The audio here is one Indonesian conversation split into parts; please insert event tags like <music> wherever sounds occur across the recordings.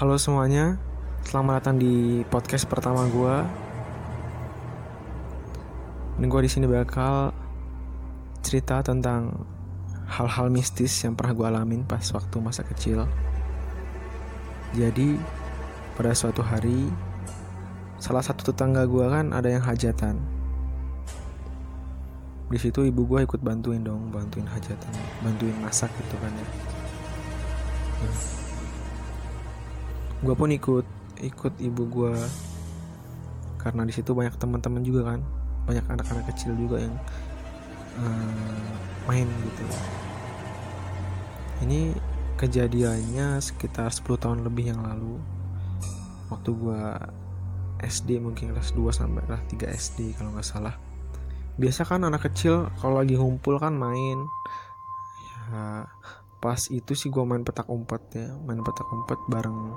Halo semuanya, selamat datang di podcast pertama gue. Ini gue di sini bakal cerita tentang hal-hal mistis yang pernah gue alamin pas waktu masa kecil. Jadi pada suatu hari, salah satu tetangga gue kan ada yang hajatan. Di situ ibu gue ikut bantuin dong, bantuin hajatan, bantuin masak gitu kan ya. Gue pun ikut, ikut ibu gue karena di situ banyak teman-teman juga kan, banyak anak-anak kecil juga yang uh, main gitu. Ini kejadiannya sekitar 10 tahun lebih yang lalu. Waktu gue SD mungkin kelas 2 sampai kelas 3 SD kalau nggak salah. Biasa kan anak kecil kalau lagi ngumpul kan main. Ya pas itu sih gue main petak umpet ya. Main petak umpet bareng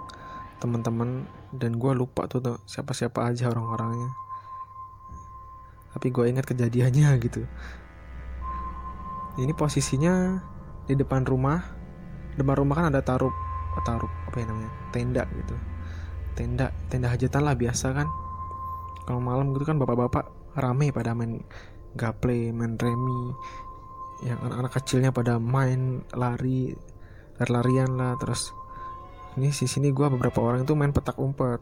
teman-teman dan gue lupa tuh, tuh siapa-siapa aja orang-orangnya. Tapi gue ingat kejadiannya <laughs> gitu. Ini posisinya di depan rumah. Depan rumah kan ada tarup tarup apa ya namanya? Tenda gitu. Tenda tenda hajatan lah biasa kan. Kalau malam gitu kan bapak-bapak rame pada main gaple main remi yang anak-anak kecilnya pada main lari lari-larian lah. Terus ini di sini gue beberapa orang itu main petak umpet.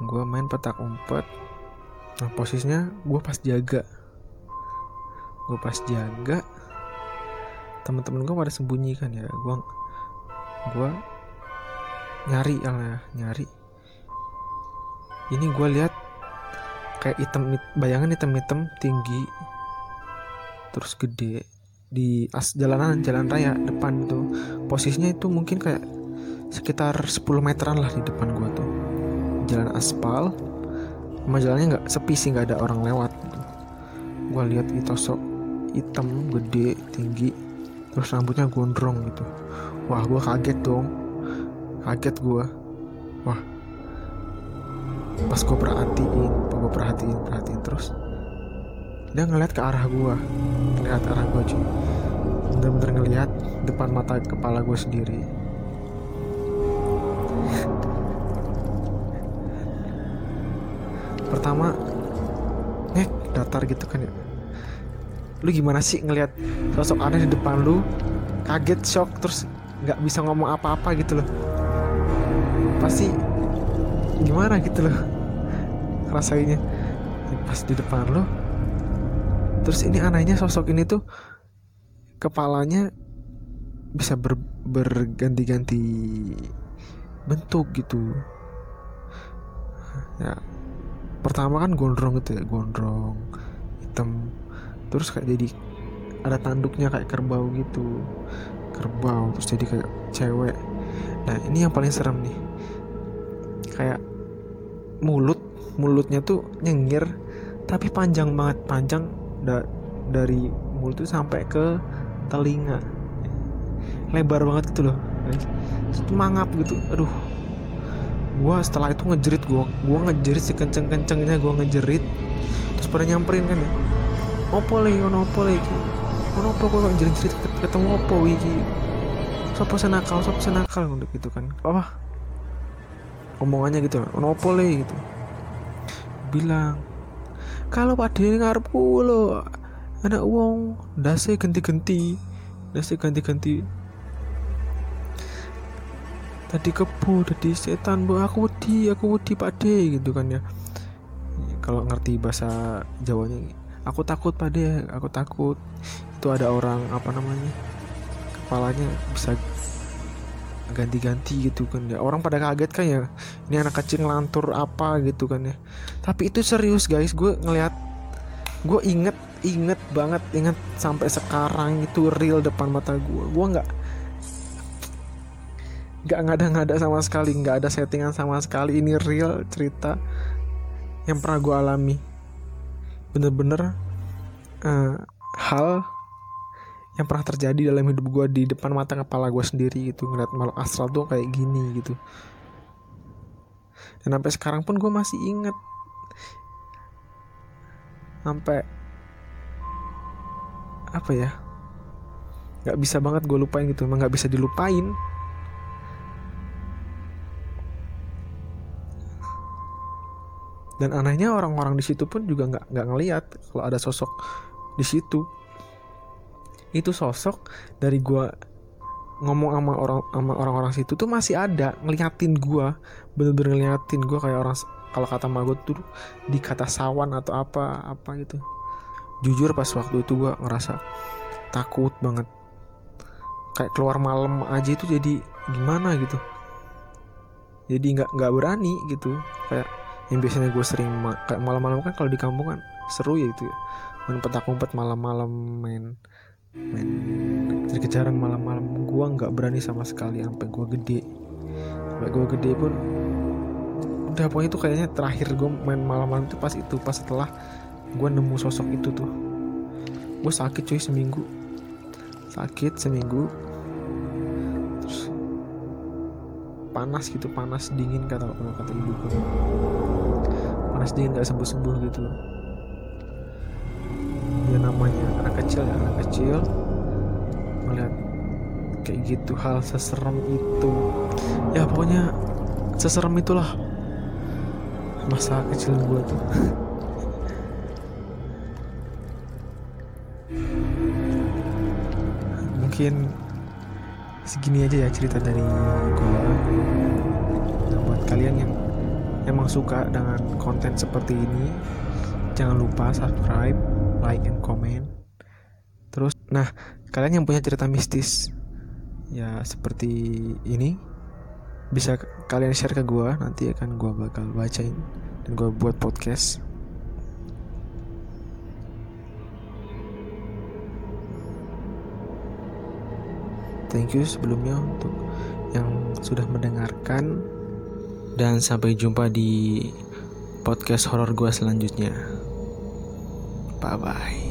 Gue main petak umpet nah posisinya gue pas jaga. Gue pas jaga teman-teman gue pada sembunyi kan ya. Gue gue nyari ya nyari. Ini gue lihat kayak hitam bayangan hitam-hitam tinggi terus gede di as jalanan jalan raya depan tuh posisinya itu mungkin kayak sekitar 10 meteran lah di depan gue tuh. Jalan aspal sama jalannya nggak sepi sih nggak ada orang lewat gue lihat itu sok hitam gede tinggi terus rambutnya gondrong gitu. Wah gue kaget dong. Kaget gue wah. Pas gue perhatiin gue perhatiin perhatiin terus dia ngeliat ke arah gue ngeliat arah gue cuy. Bener-bener ngeliat depan mata kepala gue sendiri. Pertama ngek datar gitu kan ya. Lu gimana sih ngelihat sosok aneh di depan lu? Kaget shock terus nggak bisa ngomong apa-apa gitu loh. Pasti gimana gitu loh. Rasanya pas di depan lo terus ini anehnya sosok ini tuh kepalanya bisa ber, berganti-ganti bentuk gitu. Ya pertama kan gondrong gitu ya gondrong hitam. Terus kayak jadi ada tanduknya kayak kerbau gitu. Kerbau terus jadi kayak cewek. Nah ini yang paling serem nih. Kayak mulut mulutnya tuh nyengir tapi panjang banget panjang da dari mulut tuh sampai ke telinga. Lebar banget gitu loh. Terus mangap gitu. Aduh. Gua setelah itu ngejerit gua gua ngejerit sekenceng kencengnya gua ngejerit. Terus pada nyamperin kan ya. Opo le ono opo le iki? Ono opo kok jerit jerit ketemu opo iki? Sopo senakal sopo senakal untuk gitu kan. Apa? Omongannya gitu. Ono opo gitu. Bilang kalau pak ini ngarepku lo anak uang dasi ganti-ganti dasi ganti-ganti. Tadi kebu tadi setan bu aku wedi aku pak gitu kan ya. Kalau ngerti bahasa Jawanya aku takut pada aku takut. Itu ada orang apa namanya kepalanya bisa ganti-ganti gitu kan ya. Orang pada kaget kan ya ini anak kecil ngelantur apa gitu kan ya. Tapi itu serius guys gue ngeliat gue inget inget banget inget sampai sekarang itu real depan mata gue gue nggak nggak ngada-ngada sama sekali nggak ada settingan sama sekali. Ini real cerita yang pernah gue alami. Bener-bener uh, hal yang pernah terjadi dalam hidup gue di depan mata kepala gue sendiri gitu ngeliat makhluk astral tuh kayak gini gitu. Dan sampai sekarang pun gue masih inget sampai apa ya? Nggak bisa banget gue lupain gitu emang nggak bisa dilupain. Dan anehnya orang-orang di situ pun juga nggak nggak ngelihat kalau ada sosok di situ itu sosok dari gua ngomong sama orang sama orang-orang situ tuh masih ada ngeliatin gua. Bener-bener ngeliatin gua kayak orang kalau kata gue tuh di kata sawan atau apa apa gitu. Jujur pas waktu itu gua ngerasa takut banget. Kayak keluar malam aja itu jadi gimana gitu. Jadi nggak nggak berani gitu. Kayak yang biasanya gue sering ma kayak malam-malam kan kalau di kampung kan seru ya itu ya. Main petak umpet malam-malam main main kejar-kejaran malam-malam gue nggak berani sama sekali sampai gue gede. Sampai gue gede pun udah pokoknya itu kayaknya terakhir gue main malam-malam itu pas itu pas setelah gue nemu sosok itu tuh. Gue sakit cuy seminggu. Sakit seminggu. Terus panas gitu panas dingin kata kata ibu gue panas dingin gak sembuh sembuh gitu ya namanya anak kecil ya anak kecil. Melihat kayak gitu hal seserem itu. Ya pokoknya seserem itulah masa kecil gue tuh. <laughs> Mungkin segini aja ya cerita dari gue nah, buat kalian yang emang suka dengan konten seperti ini jangan lupa subscribe like and comment. Terus nah kalian yang punya cerita mistis ya seperti ini bisa kalian share ke gue nanti akan gue bakal bacain dan gue buat podcast. Thank you sebelumnya untuk yang sudah mendengarkan dan sampai jumpa di podcast horor gue selanjutnya bye bye